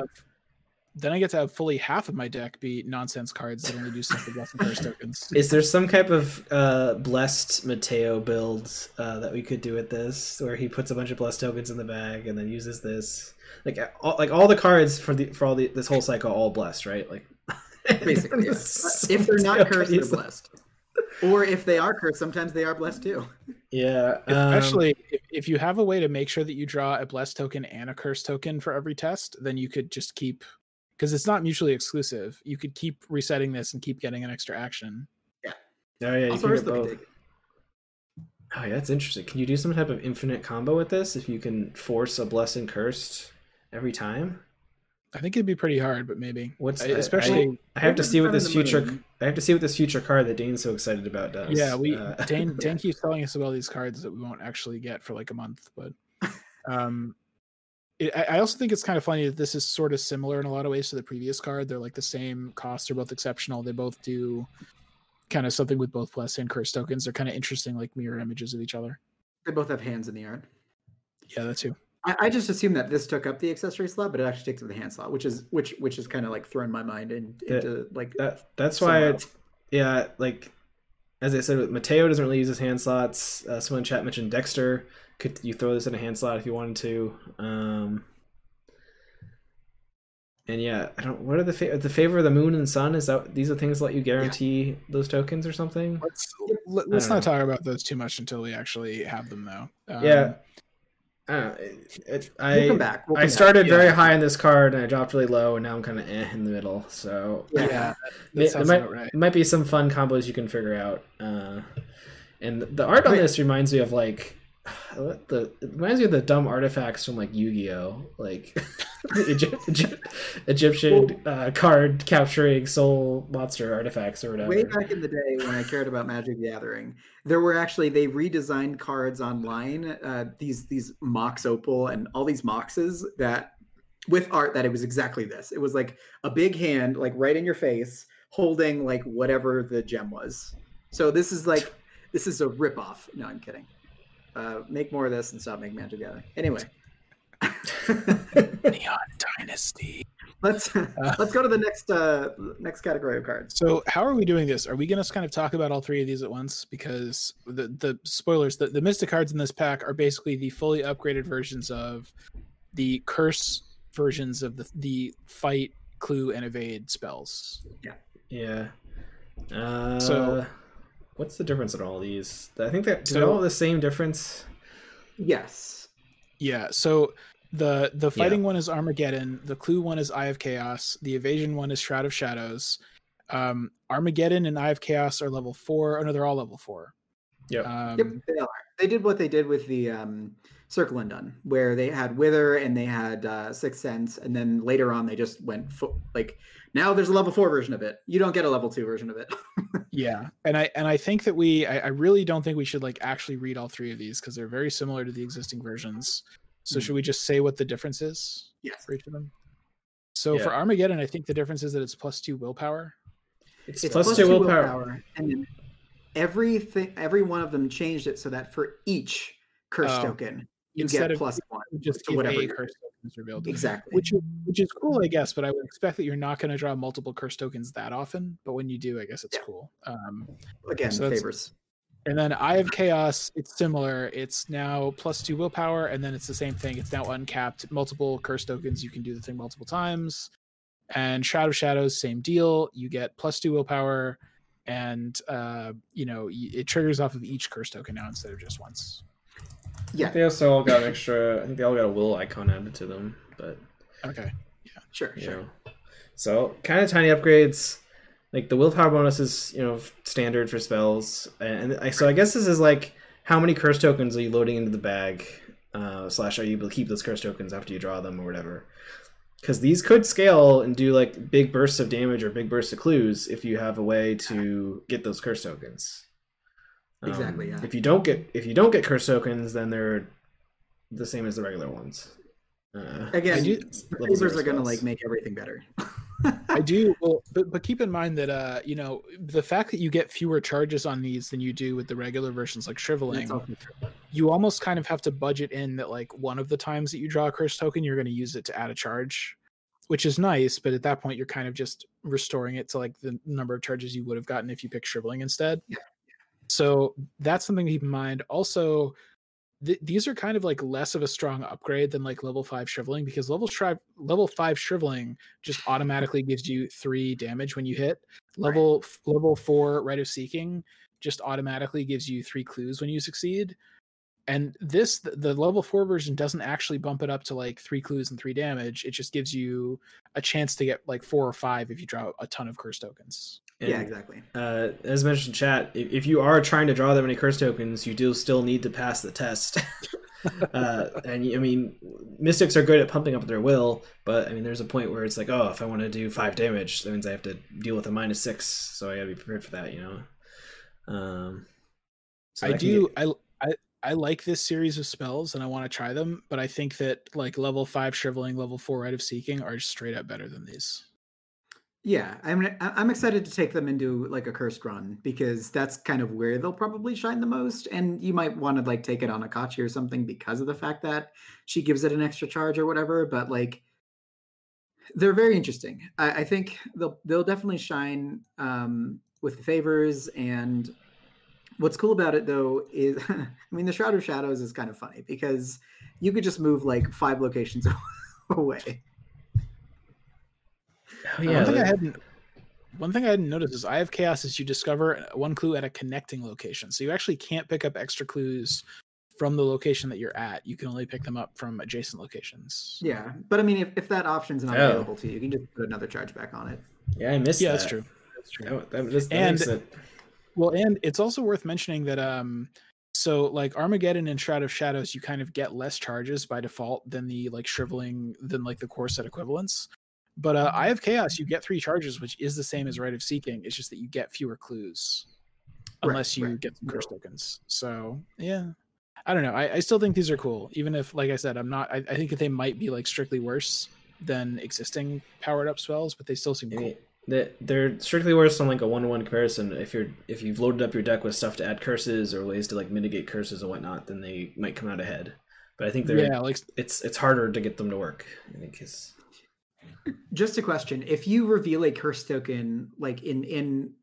Then I get to have fully half of my deck be nonsense cards that only do stuff with blessing curse tokens. Is there some type of uh, blessed Mateo build uh, that we could do with this, where he puts a bunch of blessed tokens in the bag and then uses this? Like all, like all the cards for the for all the this whole cycle are all blessed, right? Like Basically, yeah. if they're not cursed, they're blessed. Or if they are cursed, sometimes they are blessed too. Yeah, um, Especially if, if you have a way to make sure that you draw a blessed token and a curse token for every test, then you could just keep because it's not mutually exclusive. You could keep resetting this and keep getting an extra action. Yeah. oh yeah, you also, can get both. Oh yeah, that's interesting. Can you do some type of infinite combo with this if you can force a blessed and cursed every time? I think it'd be pretty hard, but maybe. What's I- I- especially I, have to see the what this future. moon. I have to see what this future card that Dane's so excited about does. yeah, we Uh, Dane Dane keeps telling us about these cards that we won't actually get for like a month, but um, it, I I also think it's kind of funny that this is sort of similar in a lot of ways to the previous card. They're like the same cost. They're both exceptional. They both do kind of something with both bless and curse tokens. They're kind of interesting, like mirror images of each other. They both have hands in the art. Yeah, that too. I, I just assumed that this took up the accessory slot, but it actually takes up the hand slot, which is which which is kind of like thrown my mind in, That- into like that that's why else. yeah like as i said mateo doesn't really use his hand slots uh, someone in chat mentioned dexter could you throw this in a hand slot if you wanted to um and yeah i don't what are the fa- the favor of the moon and sun is that these are things that let you guarantee those tokens or something Let's let, let's don't not talk about those too much until we actually have them, though. Um, yeah I, don't know, it, it, I we'll come back. We'll I come back. started very Yeah. high on this card and I dropped really low and now I'm kind of eh in the middle. So yeah, Yeah. that, May- that might, right. might be some fun combos you can figure out. Uh, and the art on Wait. this reminds me of like what the it reminds me of the dumb artifacts from like Yu-Gi-Oh, like Egypt, Egypt, Egyptian uh, card capturing soul monster artifacts or whatever. Way back in the day when I cared about Magic Gathering, there were actually they redesigned cards online. Uh, these these Mox Opal and all these Moxes that with art that it was exactly this. It was like a big hand, like right in your face, holding like whatever the gem was. So this is like this is a ripoff. No, I'm kidding. Uh, make more of this and stop making Magic the Gathering. Anyway. Neon Dynasty. let's let's go to the next uh next category of cards. So how are we doing this? Are we going to kind of talk about all three of these at once? Because the the spoilers, the, the Mystic cards in this pack are basically the fully upgraded versions of the curse versions of the the fight, clue, and evade spells. Yeah. Yeah. Uh, So- what's the difference in all these? I think that do they So- all the same difference. Yes. Yeah. So the the fighting one is Armageddon. The clue one is Eye of Chaos. The evasion one is Shroud of Shadows. Um, Armageddon and Eye of Chaos are level four. Oh no, they're all level four. Yep. Um, Yep, they are. They did what they did with the um, Circle Undone, where they had Wither and they had uh, Sixth Sense, and then later on they just went fo- like now there's a level four version of it. You don't get a level two version of it. Yeah, and I and I think that we I, I really don't think we should like actually read all three of these because they're very similar to the existing versions. So Hmm. should we just say what the difference is yes, for each of them? So for Armageddon, I think the difference is that it's plus two willpower. It's, it's plus two willpower. and then everything, every one of them changed it so that for each curse Oh. token you Instead get of plus one. just to whatever a you're- curse tokens revealed. Exactly. Which is which is cool, I guess, but I would expect that you're not going to draw multiple curse tokens that often. But when you do, I guess it's Yeah. cool. Um, again so favors. And then Eye of Chaos, it's similar. It's now plus two willpower, and then it's the same thing. It's now uncapped. Multiple curse tokens, you can do the thing multiple times. And Shroud of Shadows, same deal. You get plus two willpower, and uh, you know it triggers off of each curse token now instead of just once. Yeah, They also all got an extra. I think they all got a will icon added to them, but Okay. yeah, sure, sure. know, so kind of tiny upgrades. Like the willpower bonus is you know standard for spells, and I, so I guess this is like how many curse tokens are you loading into the bag, uh, slash are you able to keep those curse tokens after you draw them or whatever. Because these could scale and do like big bursts of damage or big bursts of clues if you have a way to get those curse tokens. Um, Exactly, yeah. If you don't get if you don't get curse tokens, then they're the same as the regular ones. Uh, Again, I do- the level are going to like make everything better. I do well, but but keep in mind that uh, you know, the fact that you get fewer charges on these than you do with the regular versions like shriveling, That's also true. you almost kind of have to budget in that like one of the times that you draw a curse token, you're going to use it to add a charge, which is nice. But at that point, you're kind of just restoring it to like the number of charges you would have gotten if you picked shriveling instead. Yeah. So that's something to keep in mind. Also, th- these are kind of like less of a strong upgrade than like level five shriveling because level shri- level five shriveling just automatically gives you three damage when you hit. Level f- level four rite of seeking just automatically gives you three clues when you succeed. And this the, the level four version doesn't actually bump it up to like three clues and three damage. It just gives you a chance to get like four or five if you draw a ton of curse tokens. Yeah, exactly. uh, as mentioned in chat, if, if you are trying to draw that many curse tokens, you do still need to pass the test. uh, and I mean, mystics are good at pumping up their will, but I mean, there's a point where it's like, oh, if I want to do five damage, that means I have to deal with a minus six, so I gotta be prepared for that, you know. Um, so I do get- I, I I like this series of spells and I want to try them, but I think that like level five shriveling, level four rite of seeking are straight up better than these. Yeah, I'm I'm excited to take them into like a cursed run because that's kind of where they'll probably shine the most. And you might want to like take it on Akachi or something because of the fact that she gives it an extra charge or whatever. But like, they're very interesting. I, I think they'll they'll definitely shine um, with the favors. And what's cool about it though is, I mean, the Shroud of Shadows is kind of funny because you could just move like five locations away. Oh, one yeah, thing I hadn't one thing I hadn't noticed is Eye of Chaos is you discover one clue at a connecting location. So you actually can't pick up extra clues from the location that you're at. You can only pick them up from adjacent locations. Yeah, but I mean, if, if that option's not Oh. available to you, you can just put another charge back on it. yeah, I missed that. Yeah, that. that's true. That's true. That, that, that, that And- makes it- Well, and it's also worth mentioning that um so like Armageddon and Shroud of Shadows, you kind of get less charges by default than the like shriveling than like the core set equivalents. But uh Eye of Chaos, you get three charges, which is the same as Rite of Seeking. It's just that you get fewer clues. Right, Unless you right. get some curse tokens. So yeah. I don't know. I, I still think these are cool. Even if like I said, I'm not I, I think that they might be like strictly worse than existing powered up spells, but they still seem cool. that they're strictly worse on like a one to one comparison. If you're if you've loaded up your deck with stuff to add curses or ways to like mitigate curses and whatnot, then they might come out ahead. But I think they're Yeah, like it's it's harder to get them to work. I think is Just a question: If you reveal a curse token, like in in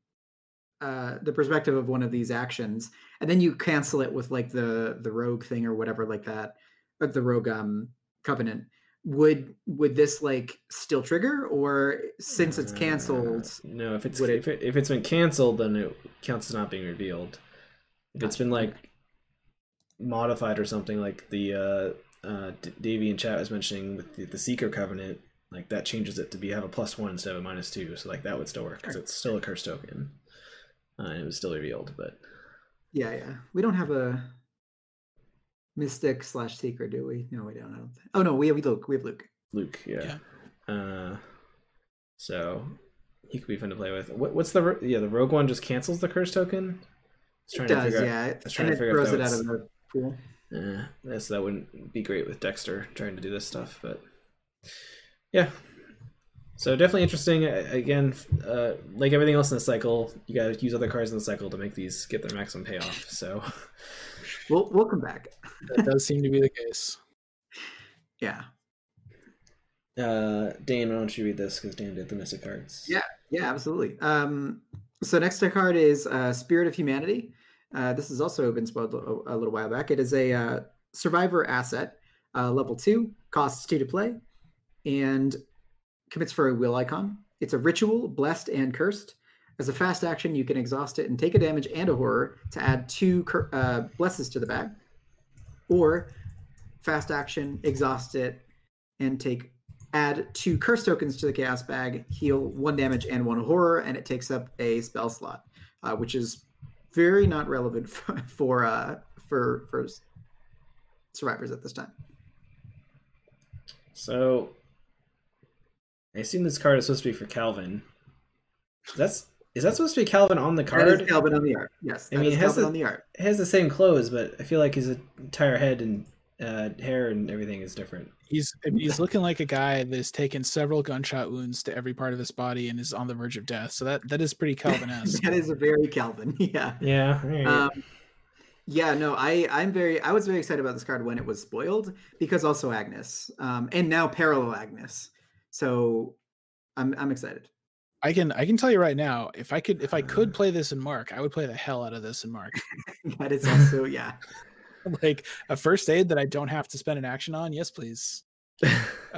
uh, the perspective of one of these actions, and then you cancel it with like the the rogue thing or whatever like that, or the rogue um covenant, would would this like still trigger, or since it's canceled? Uh, no, if it's it- if, it, if it's been canceled, then it counts as not being revealed. If it's been like modified or something, like the uh, uh, D- Davey in chat was mentioning with the, the Seeker Covenant, like that changes it to be have a plus one instead of a minus two. So like that would still work because it's still a curse token, uh, and it was still revealed. But Yeah, yeah. We don't have a mystic slash seeker, do we? No, we don't. I don't think. Oh no, we have Luke. We have Luke. Luke, yeah. Uh, so he could be fun to play with. What, what's the yeah the rogue one just cancels the curse token? It trying to does, figure out- yeah. was trying and to figure out throws if it out of the pool. Uh, yeah, so that wouldn't be great with Dexter trying to do this stuff, but yeah. So definitely interesting. Again, uh, like everything else in the cycle, you got to use other cards in the cycle to make these get their maximum payoff. So We'll we'll come back. That does seem to be the case. Yeah. Uh, Dane, why don't you read this because Dan did the Mystic cards. Yeah. Yeah, absolutely. Um, so next card is uh, Spirit of Humanity. Uh, this has also been spoiled a, a little while back. It is a uh, survivor asset, uh, level two, costs two to play, and commits for a will icon. It's a ritual, blessed and cursed. As a fast action, you can exhaust it and take a damage and a horror to add two cur- uh, blesses to the bag, or fast action, exhaust it, and take add two curse tokens to the chaos bag, heal one damage and one horror, and it takes up a spell slot, uh, which is very not relevant for for uh, for, for survivors at this time. So I assume this card is supposed to be for Calvin. That's is that supposed to be Calvin on the card? is Calvin on the art. Yes, I that mean, is it has Calvin a- on the art. It has the same clothes, but I feel like his entire head and uh, hair and everything is different. He's he's looking like a guy that's taken several gunshot wounds to every part of his body and is on the verge of death. So that that is pretty Calvin-esque. that is a very Calvin. Yeah. Yeah. all right. Um, yeah, no, I I'm very I was very excited about this card when it was spoiled because also Agnes, um, and now parallel Agnes. So I'm I'm excited. I can I can tell you right now, if I could if I could play this in Mark, I would play the hell out of this in Mark. that is also yeah. like a first aid that I don't have to spend an action on. Yes, please.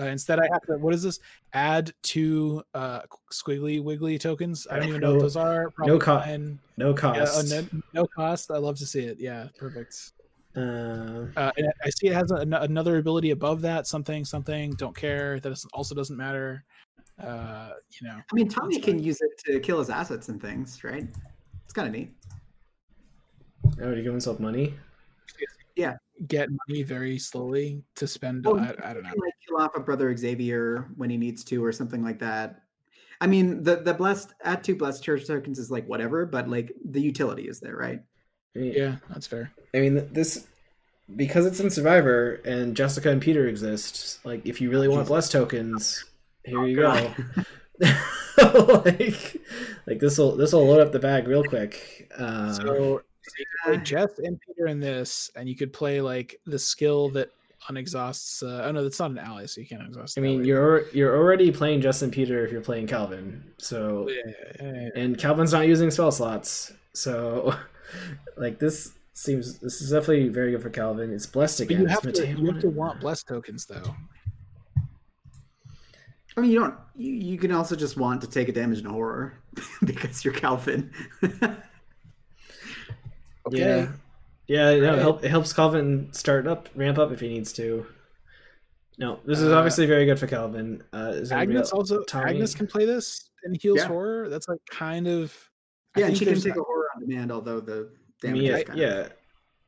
Uh, instead, I have to. What is this? Add two uh, squiggly wiggly tokens. I don't even know what those are. no Probably co- fine. no Yeah, cost. uh, no, no cost. I love to see it. Yeah, perfect. Uh, Uh, I see it has an another ability above that. Something, something. Don't care. That is- also doesn't matter. Uh, you know, I mean, Tommy can use it to kill his assets and things, right? It's kind of neat. oh, to give himself money. Yeah. Get money very slowly to spend. Well, I, I don't know. can, like kill off a brother Xavier when he needs to, or something like that. I mean, the the blessed at two blessed church tokens is like whatever, but like the utility is there, right? Yeah, that's fair. I mean, this because it's in Survivor and Jessica and Peter exist. Like, if you really want bless tokens, here Oh, you God. go. like, like this will this will load up the bag real quick. Uh, So, you could play Jess and Peter in this, and you could play like the skill that unexhausts. Uh, oh no, that's not an ally, so you can't exhaust. I mean, you're you're already playing Jess and Peter if you're playing Calvin. So Yeah, yeah, yeah. and Calvin's not using spell slots. So like this seems this is definitely very good for Calvin. It's blessed But again. you have to you have to want blessed tokens though. I mean, you don't. You, you can also just want to take a damage in horror because you're Calvin. Okay. Yeah. Yeah, no, it, help, it helps Calvin start up, ramp up if he needs to. No, this is Uh, obviously very good for Calvin. Uh, is anybody Agnes also Tommy? Agnes can play this and heals Yeah. horror. That's like kind of yeah, and she can take a horror on demand, although the I damage mean, yeah, is kind yeah. of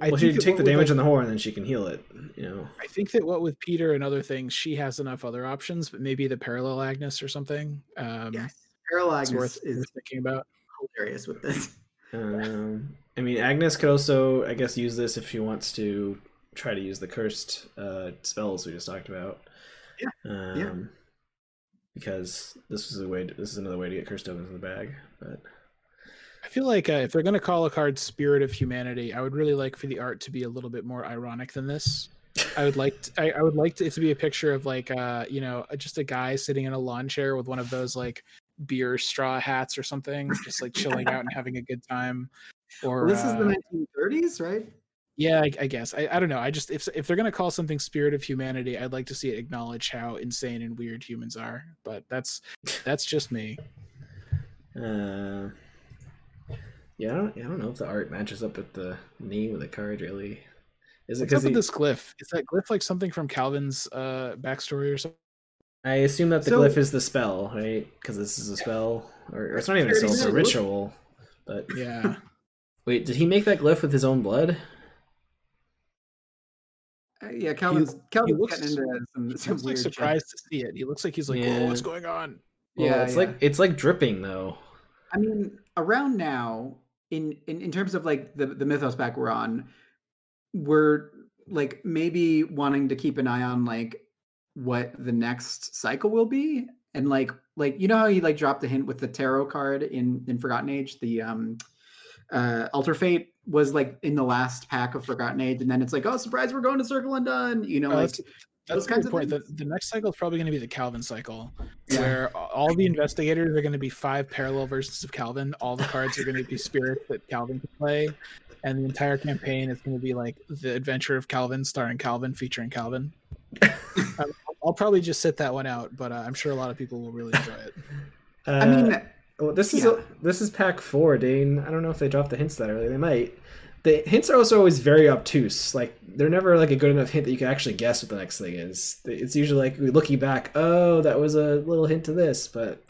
I well, she think can take the damage like- on the horn, and then she can heal it. You know, I think that what with Peter and other things, she has enough other options, but maybe the parallel Agnes or something. Um, yes. Parallel it's Agnes worth, is worth thinking about. hilarious with this. um, I mean, Agnes could also, I guess, use this if she wants to try to use the cursed uh, spells we just talked about. Yeah, Um, yeah. Because this is a way. To, this is another way to get cursed tokens in the bag. But I feel like uh, if they're going to call a card "Spirit of Humanity," I would really like for the art to be a little bit more ironic than this. I would like to, I, I would like to, it to be a picture of like uh you know just a guy sitting in a lawn chair with one of those like beer straw hats or something, just like chilling out and having a good time. Or Well, this is uh, the 1930s, right? yeah, I, I guess I, I don't know. I just if if they're gonna call something "Spirit of Humanity," I'd like to see it acknowledge how insane and weird humans are. But that's that's just me. Uh, yeah, I don't, I don't know if the art matches up with the name of the card. Really, is it What's because with this glyph? Is that glyph like something from Calvin's uh backstory or something? I assume that the So- glyph is the spell, right? Because this is a spell, or, or it's not even a spell; it's a ritual. But Yeah. wait, did he make that glyph with his own blood? Uh, yeah, Calvin's Calvin's looks- getting into some, He some looks like weird shit. surprised to see it. He looks like he's like, Yeah. "Oh, what's going on?" Well, Yeah, it's yeah. like it's like dripping though. I mean, around now, in, in in terms of like the the mythos pack we're on, we're like maybe wanting to keep an eye on like what the next cycle will be, and like like you know how you like dropped a hint with the tarot card in in Forgotten Age, the um uh Alter Fate was like in the last pack of Forgotten Age, and then it's like, oh surprise, we're going to Circle Undone, you know, Oh, like that's those a kinds good of point. The, the next cycle is probably going to be the Calvin cycle, Yeah. where all the investigators are going to be five parallel versions of Calvin. All the cards are going to be spirits that Calvin can play, and the entire campaign is going to be like the adventure of Calvin, starring Calvin, featuring Calvin. Um, I'll probably just sit that one out, but uh, I'm sure a lot of people will really enjoy it. Uh, I mean, well, this is yeah. this is pack four, Dane. I don't know if they dropped the hints that early. They might. The hints are also always very obtuse. Like they're never like a good enough hint that you can actually guess what the next thing is. It's usually like looking back. Oh, that was a little hint to this, but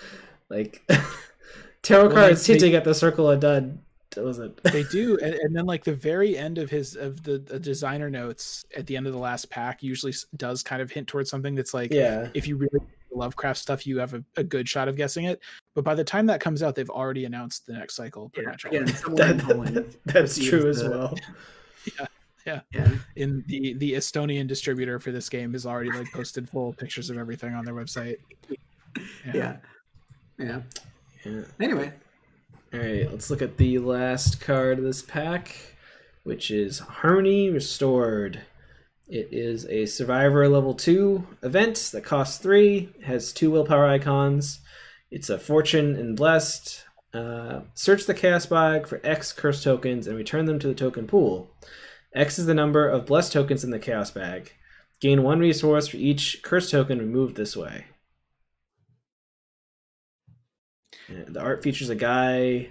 like tarot Well, cards they- they- hinting at the Circle Undone. Was it? They do, and, and then like the very end of his of the, the designer notes at the end of the last pack usually does kind of hint towards something that's like yeah. if you really Lovecraft stuff, you have a, a good shot of guessing it. But by the time that comes out, they've already announced the next cycle pretty yeah, much. again, already. someone in That- that's true as the- well. Yeah, yeah In the the Estonian distributor for this game has already like posted full pictures of everything on their website. yeah, yeah. Yeah. Anyway, All right, let's look at the last card of this pack, which is Harmony Restored. It is a Survivor level 2 event that costs 3, has two willpower icons. It's a Fortune and Blessed. Uh, search the Chaos Bag for X curse tokens and return them to the token pool. X is the number of blessed tokens in the Chaos Bag. Gain one resource for each curse token removed this way. The art features a guy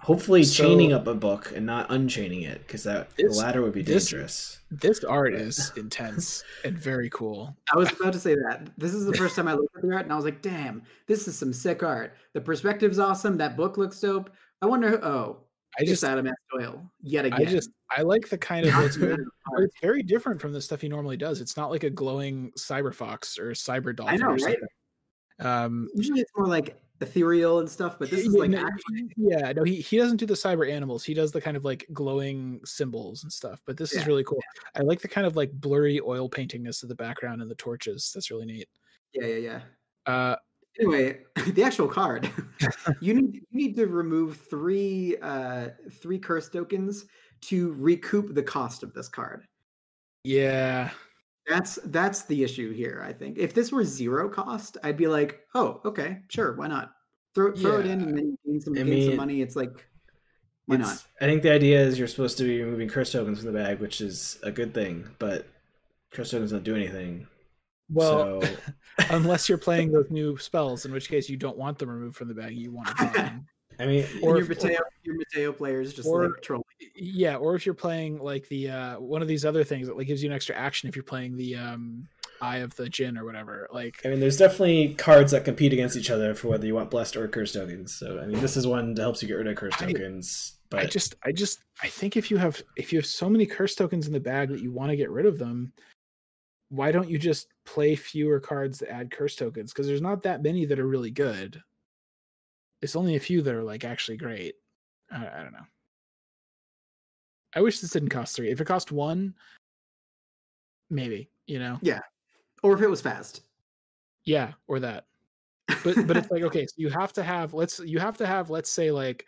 hopefully So- chaining up a book and not unchaining it because that This- the latter would be this- dangerous. This art is intense and very cool. I was about to say that. This is the first time I looked at the art and I was like, damn, this is some sick art. The perspective's awesome. That book looks dope. I wonder who, oh, I just just Adam S. Doyle yet again. I just I like the kind of it's, very, it's very different from the stuff he normally does. It's not like a glowing cyber fox or cyber dolphin. I know, or right? something. Um, Usually it's more like ethereal and stuff, but this is yeah, like no, actually, yeah, no, he he doesn't do the cyber animals. He does the kind of like glowing symbols and stuff. But this is really cool. I like the kind of like blurry oil paintingness of the background and the torches. That's really neat. yeah, yeah, yeah. Uh, Anyway, the actual card. you need you need to remove three uh three curse tokens to recoup the cost of this card. yeah, That's that's the issue here. I think if this were zero cost, I'd be like, oh, okay, sure, why not? Throw throw it in and then gain some I gain some money. It's like, why It's- not? I think the idea is you're supposed to be removing curse tokens from the bag, which is a good thing, but curse tokens don't do anything. well, so unless you're playing those new spells, in which case you don't want them removed from the bag. You want to draw them. I mean, Or or your if- Mateo, your Mateo players just or- like trolling. Yeah, or if you're playing like the uh one of these other things that like gives you an extra action if you're playing the um Eye of the Djinn or whatever. Like I mean, there's definitely cards that compete against each other for whether you want blessed or curse tokens. So I mean, this is one that helps you get rid of curse I- tokens. But I just I just I think if you have if you have so many curse tokens in the bag that you want to get rid of them, why don't you just play fewer cards that add curse tokens? Because there's not that many that are really good. It's only a few that are like actually great. I, I don't know. I wish this didn't cost three. If it cost one, maybe you know. Yeah, or if it was fast. Yeah, or that. But but it's like okay, so you have to have let's you have to have let's say like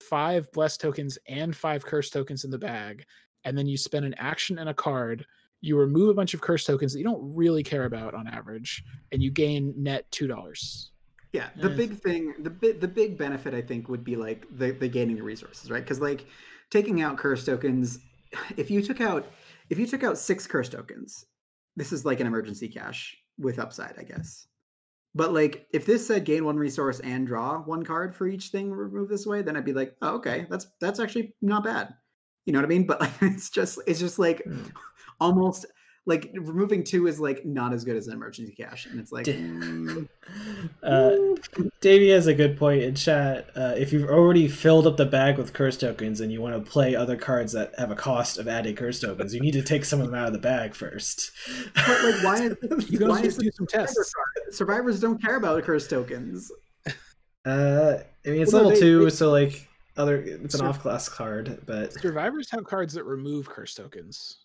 five blessed tokens and five curse tokens in the bag, and then you spend an action and a card. You remove a bunch of curse tokens that you don't really care about on average, and you gain net two dollars. Yeah, the big thing, the big, the big benefit, I think, would be like the the gaining the resources, right? Because like taking out curse tokens, if you took out if you took out six curse tokens, this is like an emergency cash with upside, I guess. But like if this said gain one resource and draw one card for each thing removed this way, then I'd be like, oh, okay, that's that's actually not bad. You know what I mean? But like, it's just it's just like Hmm. almost like removing two is like not as good as an emergency cash, and it's like. D- mm, Uh, Davey has a good point in chat. Uh, if you've already filled up the bag with curse tokens and you want to play other cards that have a cost of adding curse tokens, you need to take some of them out of the bag first. But like, why is You can why also is do some tests. card? Survivors don't care about curse tokens. Uh, I mean, it's Well, no, level they- two, they- so like other, it's an Sur- off-class card, but Survivors have cards that remove curse tokens.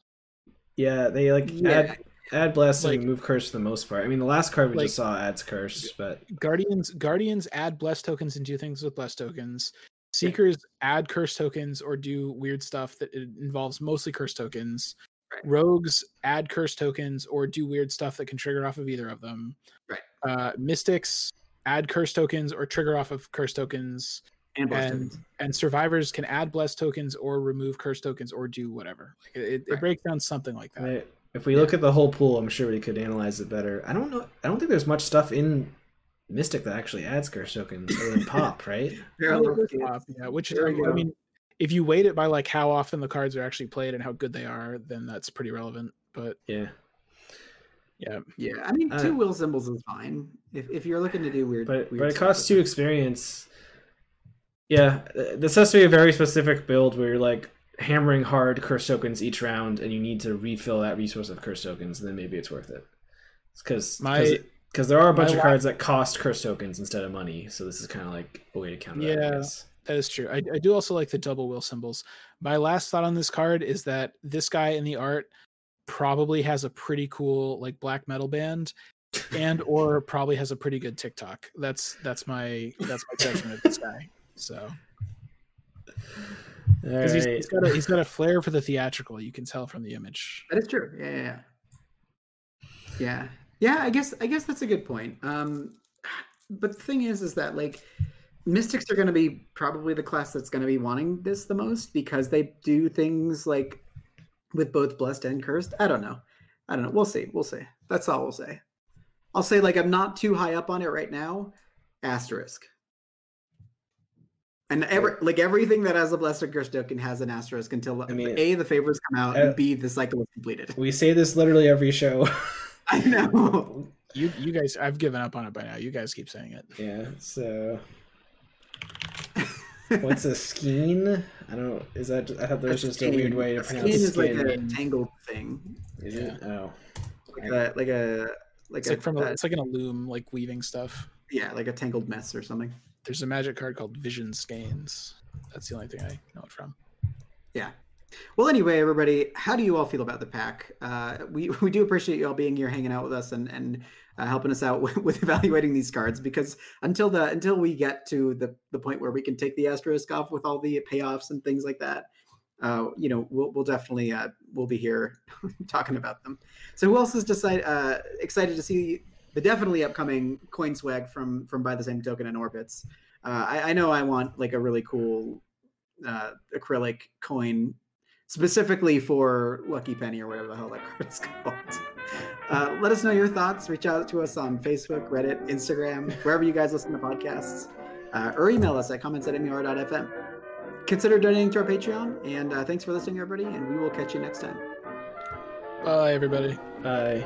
Yeah, they like Yeah. add add bless Like- and move curse for the most part. I mean, the last card we Like- just saw adds curse, but Guardians Guardians add blessed tokens and do things with blessed tokens. Seekers add curse tokens or do weird stuff that involves mostly curse tokens. Right. Rogues add curse tokens or do weird stuff that can trigger off of either of them. Right. Uh, Mystics add curse tokens or trigger off of curse tokens. And blessed And tokens. and survivors can add blessed tokens or remove curse tokens or do whatever. Like it, it, breaks down something like that. I- if we look at the whole pool, I'm sure we could analyze it better. I don't know. I don't think there's much stuff in Mystic that actually adds curse tokens other than pop, right? Very Yeah, low there's key. pop, yeah, which is, I mean, if you weight it by like how often the cards are actually played and how good they are, then that's pretty relevant. But Yeah. yeah, Yeah, I mean, Uh, two will symbols is fine if, if you're looking to do weird. but weird but it stuff costs two experience. Yeah, this has to be a very specific build where you're like hammering hard curse tokens each round, and you need to refill that resource of curse tokens, and then maybe it's worth it. Because My- because there are a bunch of cards that cost curse tokens instead of money, so this is kind of like a way to counter that. Yeah. guess. that is true. I, I do also like the double will symbols. My last thought on this card is that this guy in the art probably has a pretty cool like black metal band and or probably has a pretty good TikTok. That's that's my that's my judgment of this guy. So All because he's, he's got a he's got a flair for the theatrical. You can tell from the image. That is true. Yeah, yeah, yeah. Yeah. Yeah, I guess I guess that's a good point. Um but the thing is is that like mystics are going to be probably the class that's going to be wanting this the most because they do things like with both blessed and cursed. I don't know. I don't know. We'll see. We'll see. That's all we'll say. I'll say like I'm not too high up on it right now. Asterisk. And every like everything that has a blessed or cursed token has an asterisk until I mean, a the favors come out uh, and b the cycle is completed. We say this literally every show. I know. You you guys, I've given up on it by now. You guys keep saying it. yeah. So what's a skein? I don't. know. Is that? I thought there was A just a weird way to pronounce it. skein is like a tangled thing, Is it? Oh. like a like a like It's a like from a, uh, it's like in a loom, like weaving stuff. yeah, like a tangled mess or something. There's a magic card called Vision Skeins. That's the only thing I know it from. Yeah. Well, anyway, everybody, how do you all feel about the pack? Uh, we we do appreciate you all being here, hanging out with us, and and uh, helping us out with, with evaluating these cards. Because until the until we get to the the point where we can take the asterisk off with all the payoffs and things like that, uh, you know, we'll we'll definitely uh, we'll be here talking about them. So, who else is decide, uh, excited to see the definitely upcoming coin swag from from by the same token and orbits? Uh, I, I know I want like a really cool uh, acrylic coin specifically for Lucky Penny or whatever the hell that card is called. Uh, let us know your thoughts. Reach out to us on Facebook, Reddit, Instagram, wherever you guys listen to podcasts, uh, or email us at comments at mer.fm. Consider donating to our Patreon, and uh, thanks for listening, everybody, and we will catch you next time. Bye, everybody. Bye.